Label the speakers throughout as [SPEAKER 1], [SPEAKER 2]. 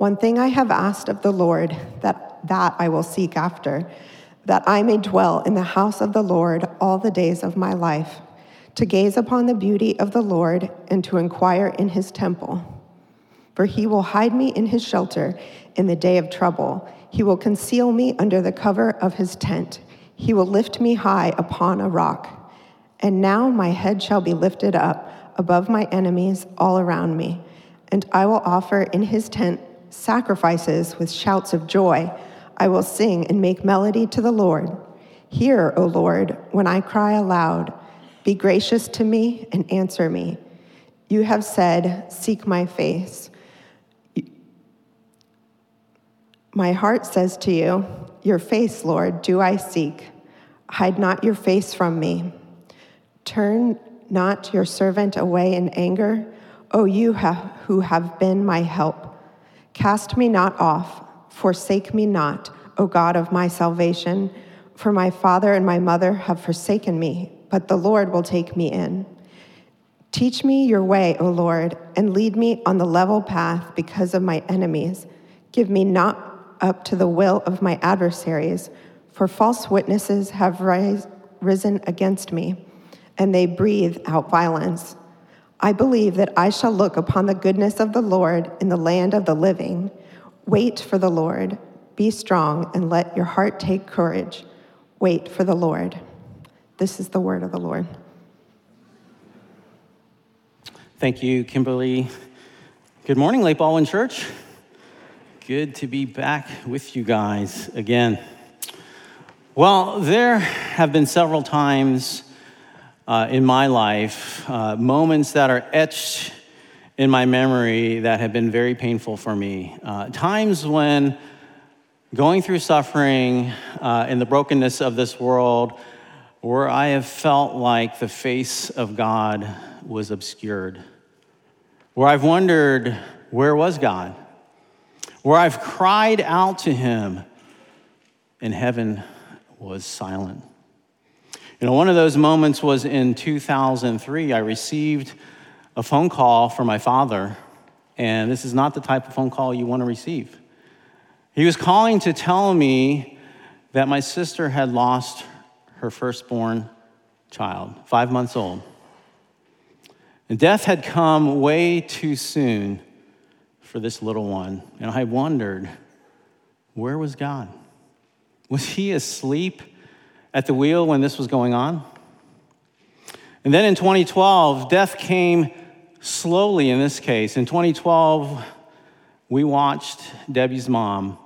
[SPEAKER 1] One thing I have asked of the Lord, that, that I will seek after, that I may dwell in the house of the Lord all the days of my life, to gaze upon the beauty of the Lord and to inquire in his temple. For he will hide me in his shelter in the day of trouble. He will conceal me under the cover of his tent. He will lift me high upon a rock. And now my head shall be lifted up above my enemies all around me, and I will offer in his tent sacrifices with shouts of joy. I will sing and make melody to the Lord. Hear, O Lord, when I cry aloud. Be gracious to me and answer me. You have said, Seek my face. My heart says to you, Your face, Lord, do I seek. Hide not your face from me. Turn not your servant away in anger, O you who have been my help. Cast me not off, forsake me not, O God of my salvation, for my father and my mother have forsaken me, but the Lord will take me in. Teach me your way, O Lord, and lead me on the level path because of my enemies. Give me not up to the will of my adversaries, for false witnesses have rise, risen against me, and they breathe out violence. I believe that I shall look upon the goodness of the Lord in the land of the living. Wait for the Lord. Be strong and let your heart take courage. Wait for the Lord. This is the word of the Lord.
[SPEAKER 2] Thank you, Kimberly. Good morning, Lake Baldwin Church. Good to be back with you guys again. Well, there have been several times uh, in my life, uh, moments that are etched in my memory that have been very painful for me. Uh, times when going through suffering uh, in the brokenness of this world, where I have felt like the face of God was obscured, where I've wondered, where was God? Where I've cried out to Him, and heaven was silent. You know, one of those moments was in 2003. I received a phone call from my father, and this is not the type of phone call you want to receive. He was calling to tell me that my sister had lost her firstborn child, five months old. And death had come way too soon for this little one. And I wondered, where was God? Was he asleep at the wheel when this was going on. And then in 2012, death came slowly in this case. In 2012, we watched Debbie's mom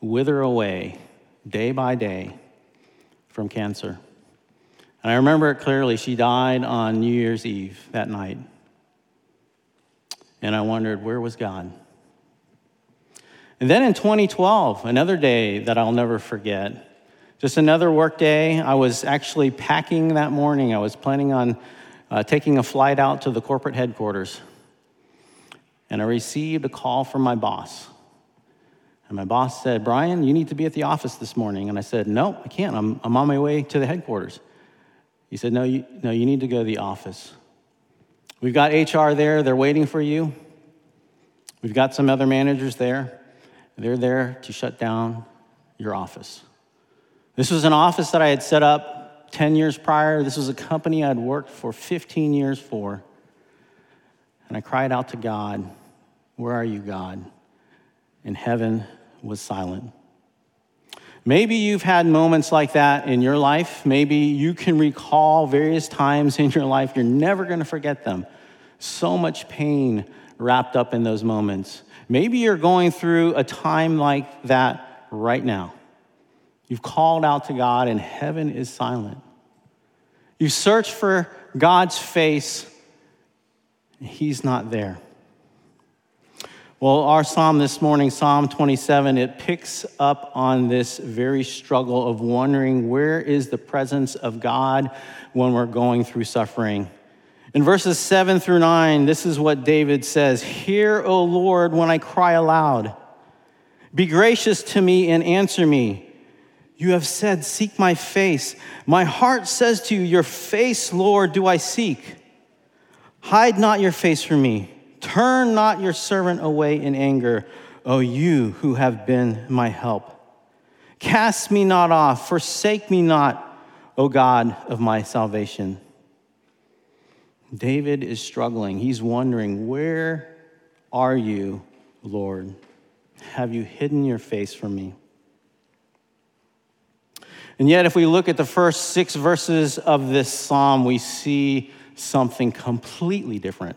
[SPEAKER 2] wither away day by day from cancer. And I remember it clearly. She died on New Year's Eve that night. And I wondered, where was God? And then in 2012, another day that I'll never forget, just another work day. I was actually packing that morning. I was planning on uh, taking a flight out to the corporate headquarters. And I received a call from my boss. And my boss said, Brian, you need to be at the office this morning. And I said, No, I can't. I'm, I'm on my way to the headquarters. He said, no you, no, you need to go to the office. We've got HR there, they're waiting for you. We've got some other managers there. They're there to shut down your office. This was an office that I had set up 10 years prior. This was a company I'd worked for 15 years for. And I cried out to God, Where are you, God? And heaven was silent. Maybe you've had moments like that in your life. Maybe you can recall various times in your life. You're never going to forget them. So much pain wrapped up in those moments. Maybe you're going through a time like that right now. You've called out to God, and heaven is silent. You search for God's face, and He's not there. Well, our psalm this morning, Psalm 27, it picks up on this very struggle of wondering where is the presence of God when we're going through suffering. In verses 7 through 9, this is what David says Hear, O Lord, when I cry aloud. Be gracious to me and answer me. You have said, Seek my face. My heart says to you, Your face, Lord, do I seek. Hide not your face from me. Turn not your servant away in anger, O you who have been my help. Cast me not off, forsake me not, O God of my salvation. David is struggling. He's wondering, Where are you, Lord? Have you hidden your face from me? And yet, if we look at the first six verses of this psalm, we see something completely different.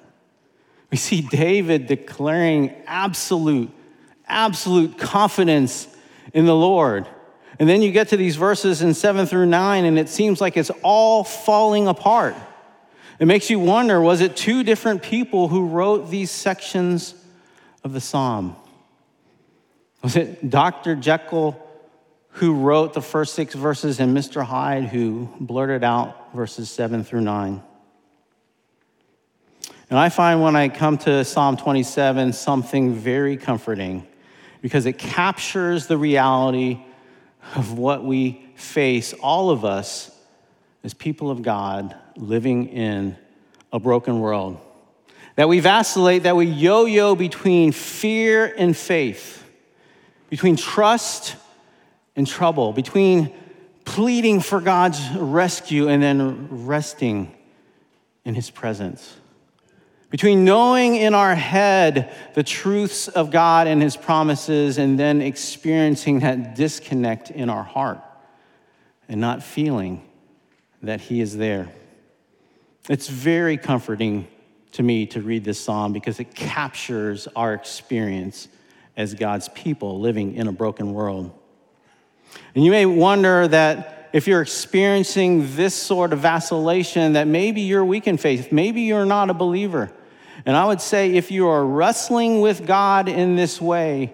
[SPEAKER 2] We see David declaring absolute, absolute confidence in the Lord. And then you get to these verses in seven through nine, and it seems like it's all falling apart. It makes you wonder was it two different people who wrote these sections of the psalm? Was it Dr. Jekyll who wrote the first six verses and Mr. Hyde who blurted out verses seven through nine? And I find when I come to Psalm 27 something very comforting because it captures the reality of what we face, all of us, as people of God living in a broken world. That we vacillate, that we yo yo between fear and faith, between trust and trouble, between pleading for God's rescue and then resting in His presence between knowing in our head the truths of God and His promises and then experiencing that disconnect in our heart and not feeling that He is there. It's very comforting to me to read this psalm because it captures our experience as God's people living in a broken world. And you may wonder that if you're experiencing this sort of vacillation, that maybe you're weak in faith, maybe you're not a believer. And I would say if you are wrestling with God in this way,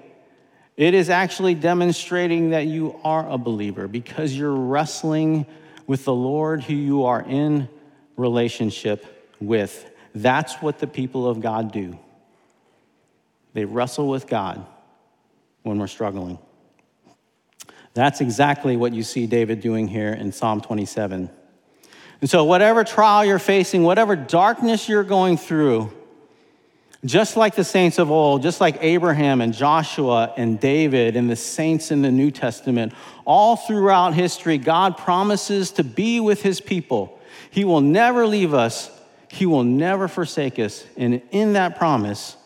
[SPEAKER 2] it is actually demonstrating that you are a believer because you're wrestling with the Lord who you are in relationship with. That's what the people of God do. They wrestle with God when we're struggling. That's exactly what you see David doing here in Psalm 27. And so, whatever trial you're facing, whatever darkness you're going through, just like the saints of old, just like Abraham and Joshua and David and the saints in the New Testament, all throughout history, God promises to be with his people. He will never leave us, he will never forsake us. And in that promise,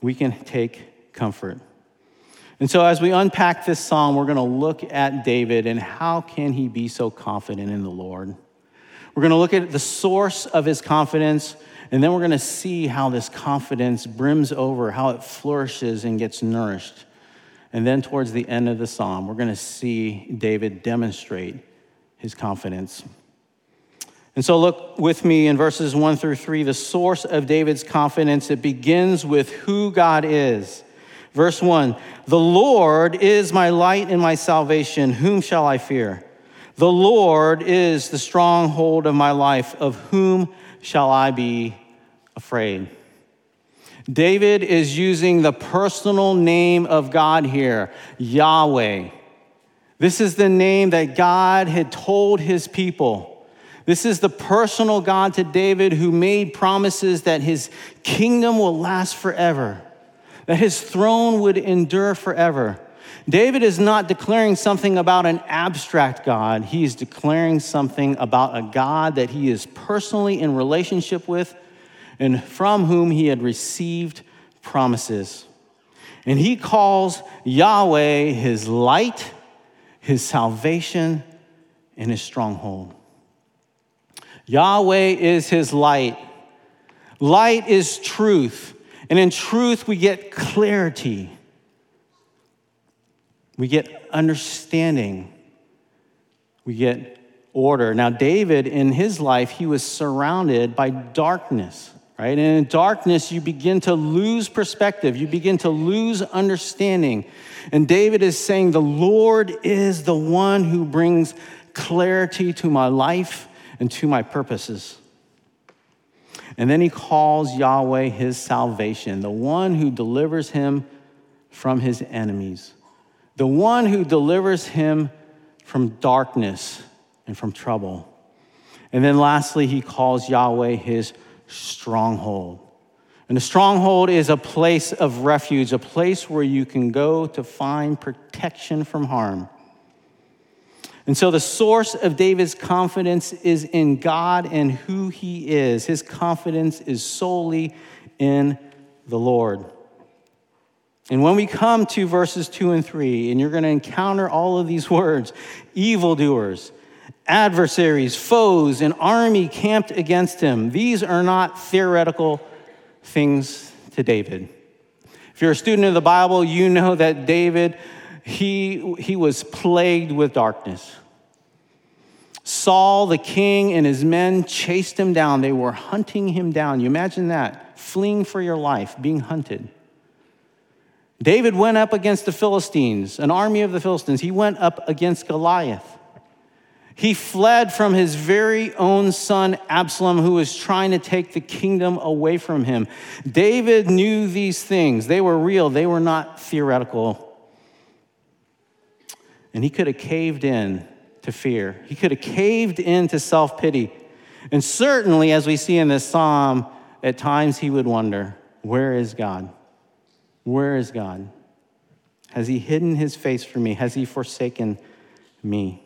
[SPEAKER 2] we can take comfort. And so as we unpack this psalm, we're going to look at David and how can he be so confident in the Lord? We're going to look at the source of his confidence. And then we're going to see how this confidence brims over, how it flourishes and gets nourished. And then towards the end of the psalm, we're going to see David demonstrate his confidence. And so, look with me in verses one through three, the source of David's confidence. It begins with who God is. Verse one The Lord is my light and my salvation. Whom shall I fear? The Lord is the stronghold of my life. Of whom shall I be afraid? David is using the personal name of God here, Yahweh. This is the name that God had told his people. This is the personal God to David who made promises that his kingdom will last forever, that his throne would endure forever. David is not declaring something about an abstract God. He is declaring something about a God that he is personally in relationship with and from whom he had received promises. And he calls Yahweh his light, his salvation, and his stronghold. Yahweh is his light. Light is truth. And in truth, we get clarity. We get understanding. We get order. Now, David, in his life, he was surrounded by darkness. right? And in darkness, you begin to lose perspective, you begin to lose understanding. And David is saying, The Lord is the one who brings clarity to my life and to my purposes. And then he calls Yahweh his salvation, the one who delivers him from his enemies, the one who delivers him from darkness and from trouble. And then lastly, he calls Yahweh his stronghold. And a stronghold is a place of refuge, a place where you can go to find protection from harm. And so the source of David's confidence is in God and who he is. His confidence is solely in the Lord. And when we come to verses two and three, and you're going to encounter all of these words evildoers, adversaries, foes, an army camped against him. These are not theoretical things to David. If you're a student of the Bible, you know that David, he, he was plagued with darkness. Saul, the king, and his men chased him down. They were hunting him down. You imagine that, fleeing for your life, being hunted. David went up against the Philistines, an army of the Philistines. He went up against Goliath. He fled from his very own son Absalom, who was trying to take the kingdom away from him. David knew these things, they were real, they were not theoretical. And he could have caved in to fear, he could have caved in to self pity. And certainly, as we see in this psalm, at times he would wonder, Where is God? Where is God? Has he hidden his face from me? Has he forsaken me?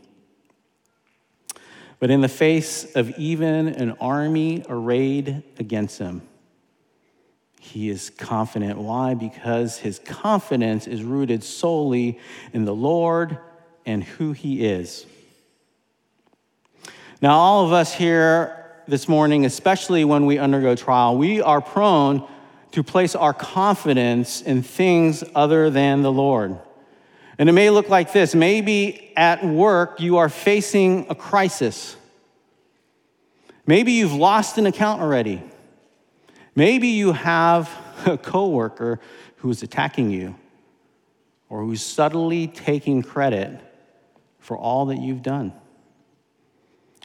[SPEAKER 2] But in the face of even an army arrayed against him, he is confident. Why? Because his confidence is rooted solely in the Lord and who he is. Now, all of us here this morning, especially when we undergo trial, we are prone to place our confidence in things other than the Lord. And it may look like this maybe at work you are facing a crisis. Maybe you've lost an account already. Maybe you have a coworker who is attacking you or who's subtly taking credit for all that you've done.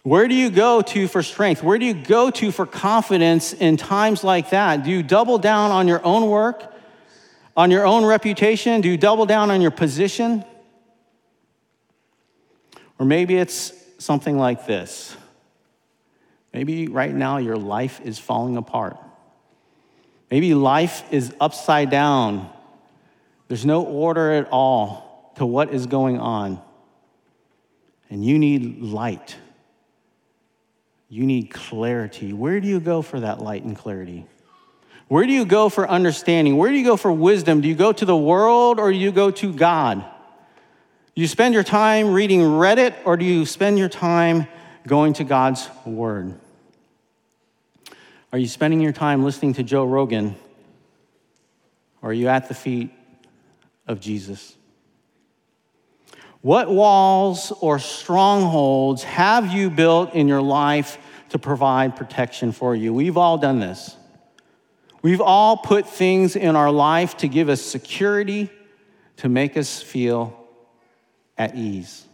[SPEAKER 2] Where do you go to for strength? Where do you go to for confidence in times like that? Do you double down on your own work? on your own reputation? Do you double down on your position? Or maybe it's something like this. Maybe right now your life is falling apart. Maybe life is upside down. There's no order at all to what is going on. And you need light. You need clarity. Where do you go for that light and clarity? Where do you go for understanding? Where do you go for wisdom? Do you go to the world or do you go to God? You spend your time reading Reddit or do you spend your time going to God's Word? Are you spending your time listening to Joe Rogan or are you at the feet of Jesus? What walls or strongholds have you built in your life to provide protection for you? We've all done this. We've all put things in our life to give us security, to make us feel at ease.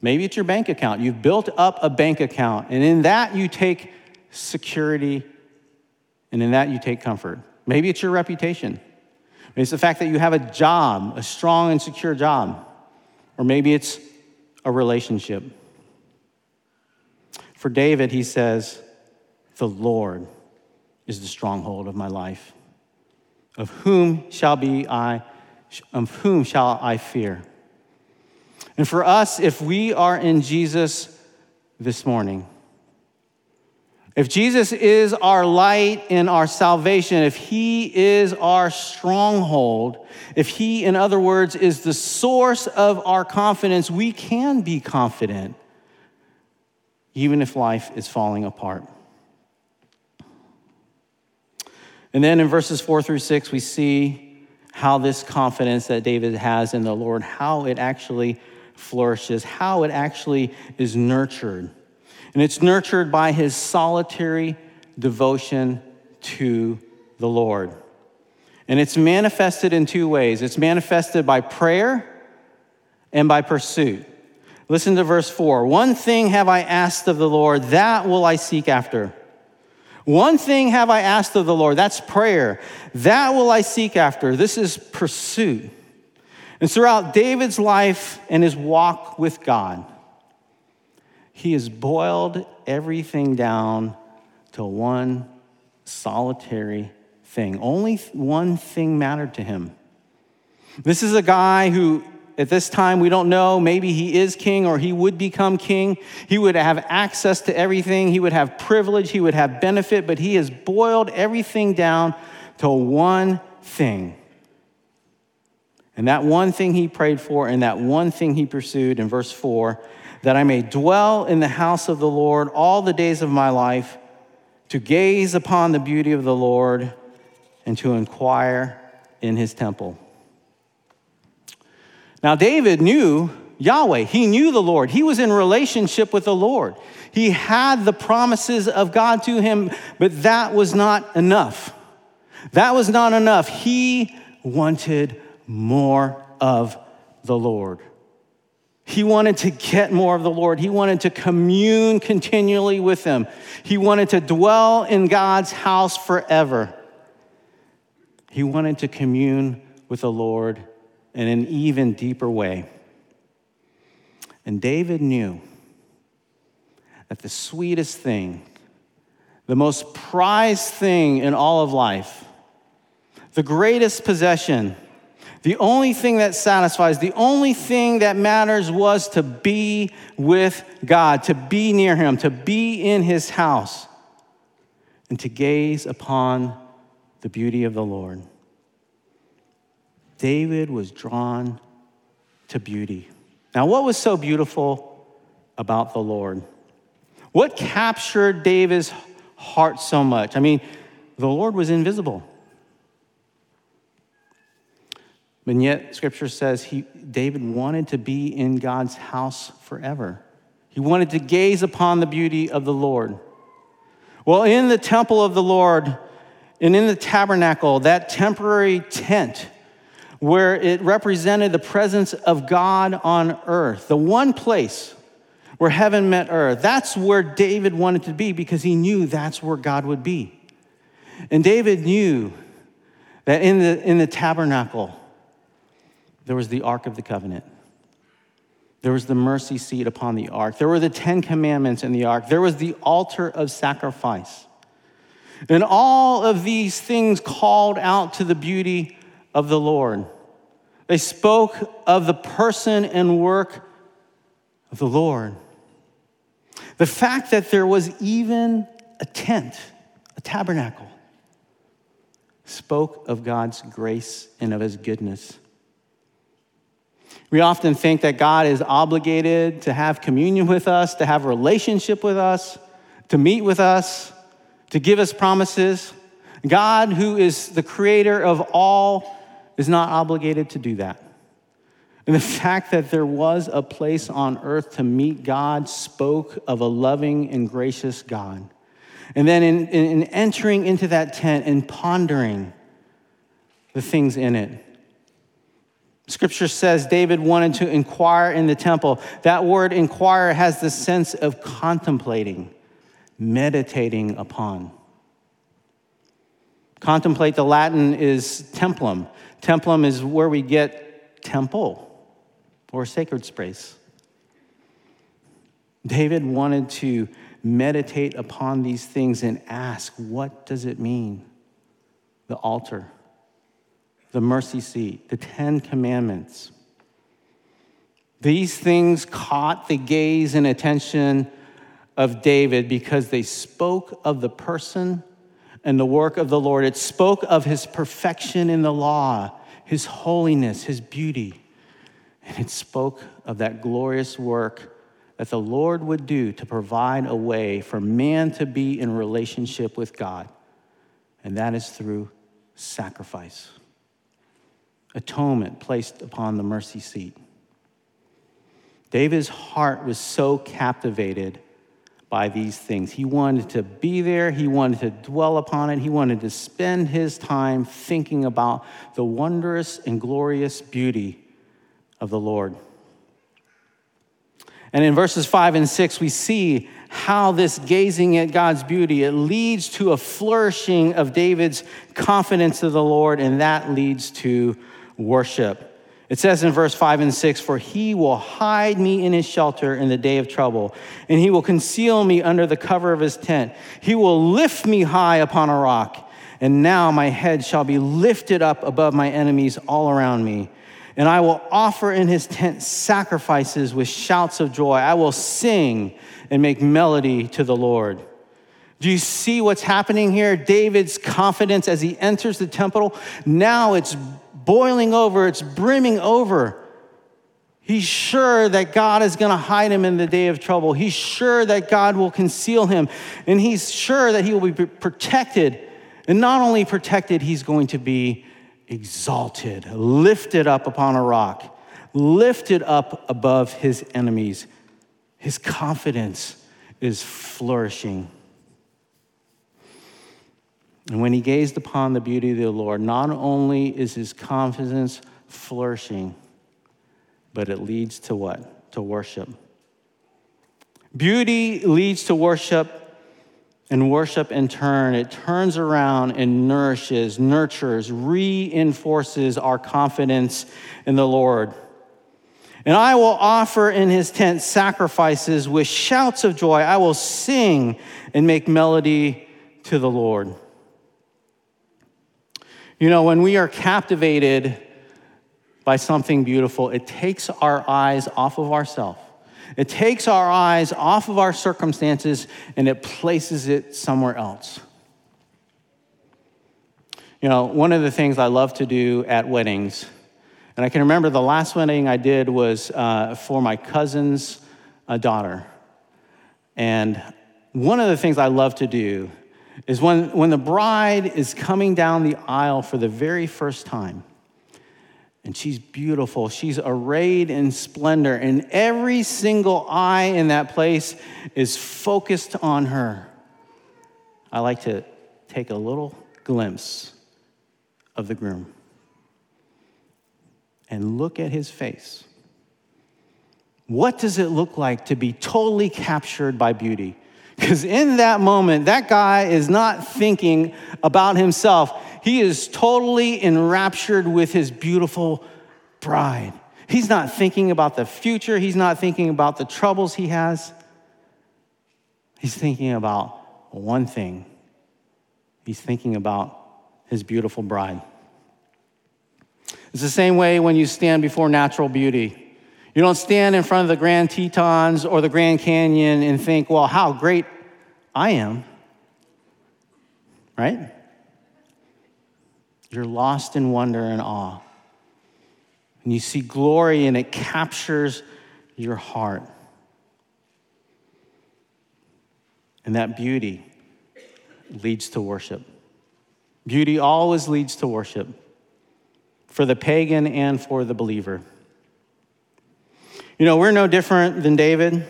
[SPEAKER 2] Maybe it's your bank account. You've built up a bank account, and in that you take security, and in that you take comfort. Maybe it's your reputation. Maybe it's the fact that you have a job, a strong and secure job. Or maybe it's a relationship. For David, he says, The Lord is the stronghold of my life. Of whom shall be I, of whom shall I fear? And for us, if we are in Jesus this morning, if Jesus is our light and our salvation, if he is our stronghold, if he, in other words, is the source of our confidence, we can be confident even if life is falling apart. And then in verses four through six, we see how this confidence that David has in the Lord, how it actually flourishes, how it actually is nurtured. And it's nurtured by his solitary devotion to the Lord. And it's manifested in two ways it's manifested by prayer and by pursuit. Listen to verse 4 One thing have I asked of the Lord, that will I seek after. One thing have I asked of the Lord, that's prayer. That will I seek after. This is pursuit. And throughout David's life and his walk with God, he has boiled everything down to one solitary thing. Only one thing mattered to him. This is a guy who, at this time, we don't know, maybe he is king or he would become king. He would have access to everything, he would have privilege, he would have benefit, but he has boiled everything down to one thing. And that one thing he prayed for, and that one thing he pursued in verse 4 that I may dwell in the house of the Lord all the days of my life, to gaze upon the beauty of the Lord and to inquire in his temple. Now, David knew Yahweh. He knew the Lord. He was in relationship with the Lord. He had the promises of God to him, but that was not enough. That was not enough. He wanted more of the Lord. He wanted to get more of the Lord. He wanted to commune continually with Him. He wanted to dwell in God's house forever. He wanted to commune with the Lord in an even deeper way. And David knew that the sweetest thing, the most prized thing in all of life, the greatest possession, the only thing that satisfies, the only thing that matters was to be with God, to be near Him, to be in His house, and to gaze upon the beauty of the Lord. David was drawn to beauty. Now, what was so beautiful about the Lord? What captured David's heart so much? I mean, the Lord was invisible. But yet, scripture says he, David wanted to be in God's house forever. He wanted to gaze upon the beauty of the Lord. Well, in the temple of the Lord, and in the tabernacle, that temporary tent where it represented the presence of God on earth, the one place where heaven met earth, that's where David wanted to be because he knew that's where God would be. And David knew that in the, in the tabernacle, there was the Ark of the Covenant. There was the mercy seat upon the ark. There were the Ten Commandments in the ark. There was the altar of sacrifice. And all of these things called out to the beauty of the Lord. They spoke of the person and work of the Lord. The fact that there was even a tent, a tabernacle, spoke of God's grace and of his goodness. We often think that God is obligated to have communion with us, to have a relationship with us, to meet with us, to give us promises. God, who is the creator of all, is not obligated to do that. And the fact that there was a place on earth to meet God spoke of a loving and gracious God. And then in, in entering into that tent and pondering the things in it, Scripture says David wanted to inquire in the temple. That word inquire has the sense of contemplating, meditating upon. Contemplate, the Latin is templum. Templum is where we get temple or sacred space. David wanted to meditate upon these things and ask, what does it mean? The altar the mercy seat, the Ten Commandments. These things caught the gaze and attention of David because they spoke of the person and the work of the Lord. It spoke of his perfection in the law, his holiness, his beauty. And it spoke of that glorious work that the Lord would do to provide a way for man to be in relationship with God. And that is through sacrifice atonement placed upon the mercy seat. David's heart was so captivated by these things. He wanted to be there, he wanted to dwell upon it, he wanted to spend his time thinking about the wondrous and glorious beauty of the Lord. And in verses 5 and 6, we see how this gazing at God's beauty it leads to a flourishing of David's confidence of the Lord and that leads to worship. It says in verse 5 and 6 For he will hide me in his shelter in the day of trouble, and he will conceal me under the cover of his tent. He will lift me high upon a rock, and now my head shall be lifted up above my enemies all around me. And I will offer in his tent sacrifices with shouts of joy. I will sing and make melody to the Lord. Do you see what's happening here? David's confidence as he enters the temple, now it's boiling over, it's brimming over. He's sure that God is going to hide him in the day of trouble. He's sure that God will conceal him. And he's sure that he will be protected. And not only protected, he's going to be exalted, lifted up upon a rock, lifted up above his enemies. His confidence is flourishing. And when he gazed upon the beauty of the Lord, not only is his confidence flourishing, but it leads to what? To worship. Beauty leads to worship, and worship in turn, it turns around and nourishes, nurtures, reinforces our confidence in the Lord. And I will offer in his tent sacrifices with shouts of joy. I will sing and make melody to the Lord. You know, when we are captivated by something beautiful, it takes our eyes off of ourselves. It takes our eyes off of our circumstances and it places it somewhere else. You know, one of the things I love to do at weddings, and I can remember the last wedding I did was uh, for my cousin's uh, daughter. And one of the things I love to do is when, when the bride is coming down the aisle for the very first time, and she's beautiful, she's arrayed in splendor, and every single eye in that place is focused on her. I like to take a little glimpse of the groom and look at his face. What does it look like to be totally captured by beauty? Because in that moment, that guy is not thinking about himself. He is totally enraptured with his beautiful bride. He's not thinking about the future, he's not thinking about the troubles he has. He's thinking about one thing he's thinking about his beautiful bride. It's the same way when you stand before natural beauty. You don't stand in front of the Grand Tetons or the Grand Canyon and think, well, how great I am. Right? You're lost in wonder and awe. And you see glory and it captures your heart. And that beauty leads to worship. Beauty always leads to worship for the pagan and for the believer. You know, we're no different than David.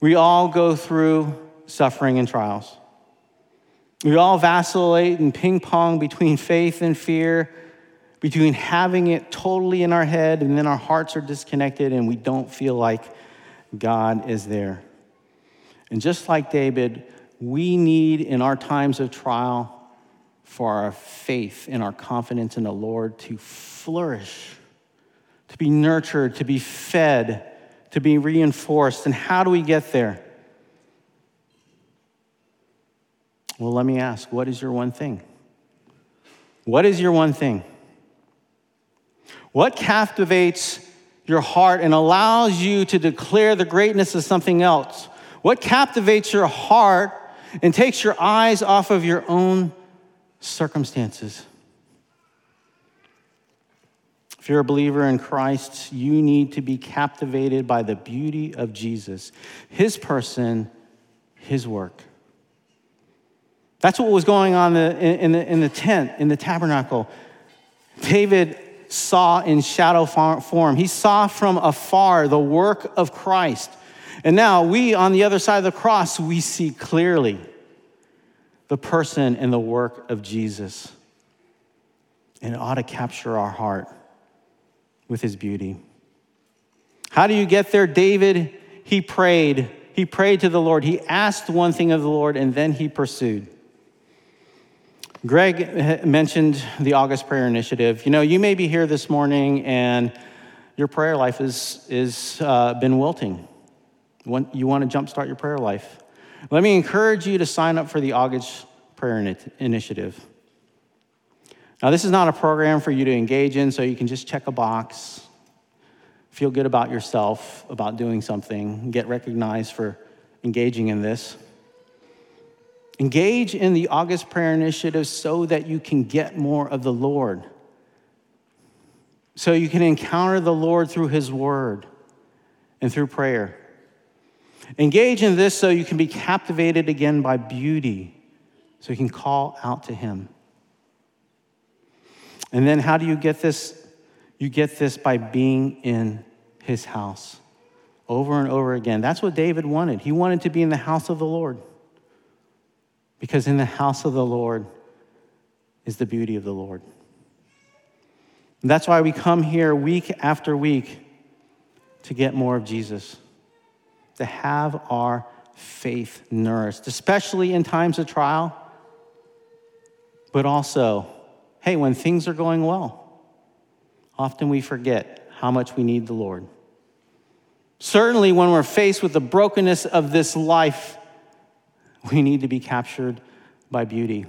[SPEAKER 2] We all go through suffering and trials. We all vacillate and ping pong between faith and fear, between having it totally in our head and then our hearts are disconnected and we don't feel like God is there. And just like David, we need in our times of trial for our faith and our confidence in the Lord to flourish to be nurtured, to be fed, to be reinforced. And how do we get there? Well, let me ask what is your one thing? What is your one thing? What captivates your heart and allows you to declare the greatness of something else? What captivates your heart and takes your eyes off of your own circumstances? If you're a believer in Christ, you need to be captivated by the beauty of Jesus, his person, his work. That's what was going on in the, in the tent, in the tabernacle. David saw in shadow form, he saw from afar the work of Christ. And now we, on the other side of the cross, we see clearly the person and the work of Jesus. And it ought to capture our heart with his beauty. How do you get there? David, he prayed. He prayed to the Lord. He asked one thing of the Lord, and then he pursued. Greg mentioned the August Prayer Initiative. You know, you may be here this morning and your prayer life has is, uh, been wilting. You want to jumpstart your prayer life. Let me encourage you to sign up for the August Prayer Initiative. Now, this is not a program for you to engage in so you can just check a box, feel good about yourself, about doing something, get recognized for engaging in this. Engage in the August Prayer Initiative so that you can get more of the Lord, so you can encounter the Lord through His Word and through prayer. Engage in this so you can be captivated again by beauty, so you can call out to Him. And then, how do you get this? You get this by being in His house over and over again. That's what David wanted. He wanted to be in the house of the Lord. Because in the house of the Lord is the beauty of the Lord. And that's why we come here week after week to get more of Jesus, to have our faith nourished, especially in times of trial, but also, hey, when things are going well, often we forget how much we need the Lord. Certainly, when we're faced with the brokenness of this life, we need to be captured by beauty.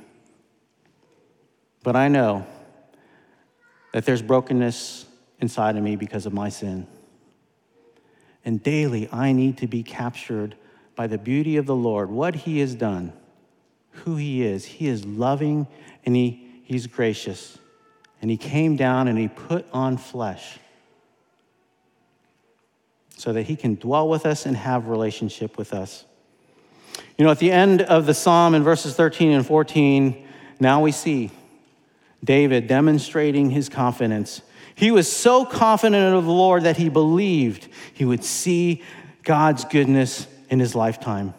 [SPEAKER 2] But I know that there's brokenness inside of me because of my sin. And daily, I need to be captured by the beauty of the Lord, what He has done, who He is. He is loving and he, He's gracious. And He came down and He put on flesh so that He can dwell with us and have relationship with us. You know, at the end of the psalm in verses 13 and 14, now we see David demonstrating his confidence. He was so confident of the Lord that he believed he would see God's goodness in his lifetime.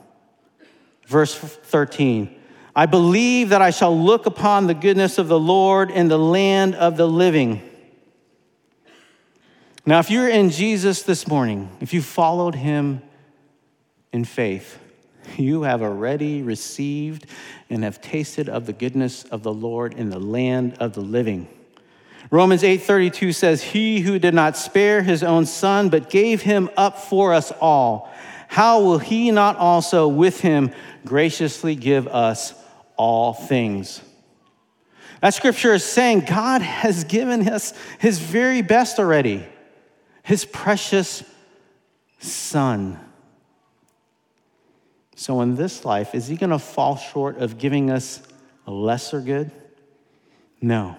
[SPEAKER 2] Verse 13 I believe that I shall look upon the goodness of the Lord in the land of the living. Now, if you're in Jesus this morning, if you followed him in faith, you have already received and have tasted of the goodness of the Lord in the land of the living. Romans 8:32 says, "He who did not spare his own son but gave him up for us all, how will he not also with him graciously give us all things?" That scripture is saying God has given us his very best already. His precious son. So, in this life, is he going to fall short of giving us a lesser good? No.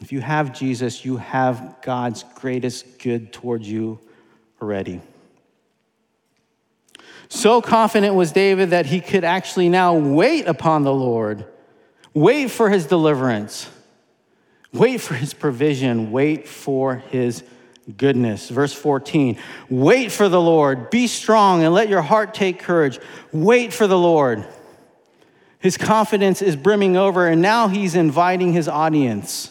[SPEAKER 2] If you have Jesus, you have God's greatest good towards you already. So confident was David that he could actually now wait upon the Lord, wait for his deliverance, wait for his provision, wait for his goodness. Verse 14 Wait for the Lord, be strong, and let your heart take courage. Wait for the Lord. His confidence is brimming over, and now he's inviting his audience,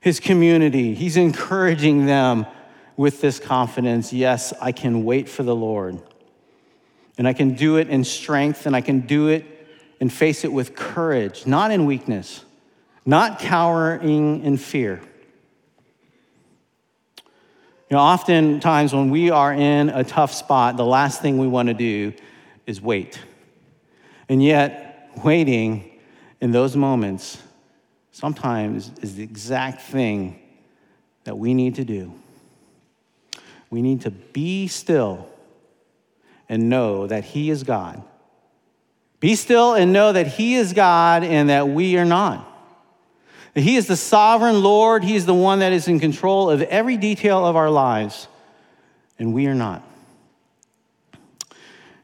[SPEAKER 2] his community. He's encouraging them with this confidence yes, I can wait for the Lord. And I can do it in strength, and I can do it and face it with courage, not in weakness, not cowering in fear. You know, oftentimes when we are in a tough spot, the last thing we want to do is wait. And yet, waiting in those moments sometimes is the exact thing that we need to do. We need to be still and know that He is God. Be still and know that He is God and that we are not. He is the sovereign Lord. He is the one that is in control of every detail of our lives, and we are not.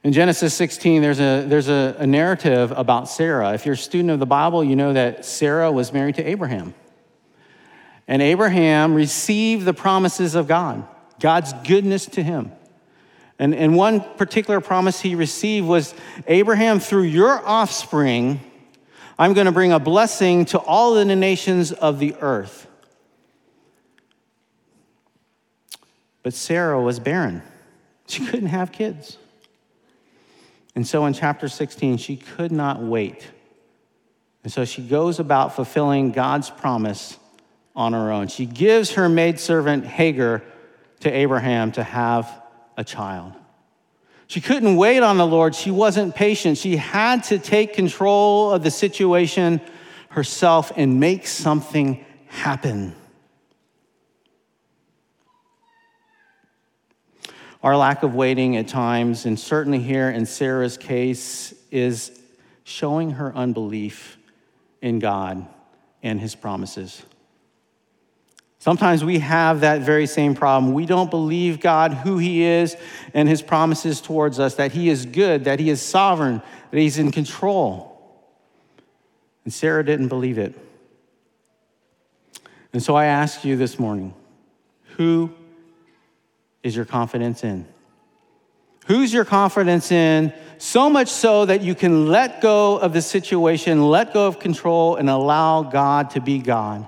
[SPEAKER 2] In Genesis 16, there's, a, there's a, a narrative about Sarah. If you're a student of the Bible, you know that Sarah was married to Abraham. And Abraham received the promises of God, God's goodness to him. And, and one particular promise he received was Abraham, through your offspring, I'm going to bring a blessing to all the nations of the earth. But Sarah was barren, she couldn't have kids. And so in chapter 16, she could not wait. And so she goes about fulfilling God's promise on her own. She gives her maidservant Hagar to Abraham to have a child. She couldn't wait on the Lord. She wasn't patient. She had to take control of the situation herself and make something happen. Our lack of waiting at times, and certainly here in Sarah's case, is showing her unbelief in God and his promises. Sometimes we have that very same problem. We don't believe God, who He is, and His promises towards us, that He is good, that He is sovereign, that He's in control. And Sarah didn't believe it. And so I ask you this morning who is your confidence in? Who's your confidence in? So much so that you can let go of the situation, let go of control, and allow God to be God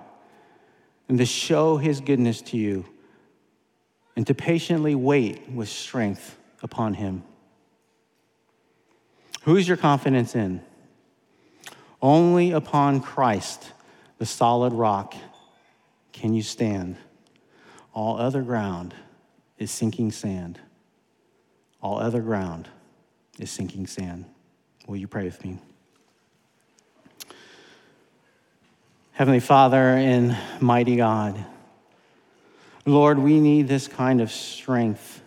[SPEAKER 2] and to show his goodness to you and to patiently wait with strength upon him. Who's your confidence in? Only upon Christ, the solid rock, can you stand. All other ground is sinking sand. All other ground is sinking sand. Will you pray with me? Heavenly Father and mighty God, Lord, we need this kind of strength.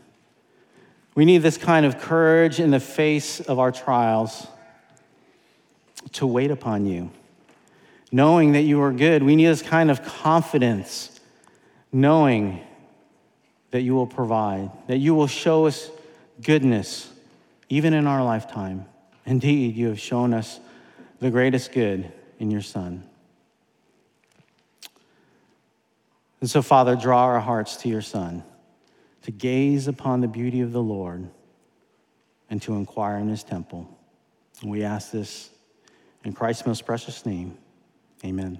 [SPEAKER 2] We need this kind of courage in the face of our trials to wait upon you, knowing that you are good. We need this kind of confidence, knowing that you will provide, that you will show us goodness, even in our lifetime. Indeed, you have shown us the greatest good in your Son. And so, Father, draw our hearts to your Son, to gaze upon the beauty of the Lord and to inquire in his temple. And we ask this in Christ's most precious name. Amen.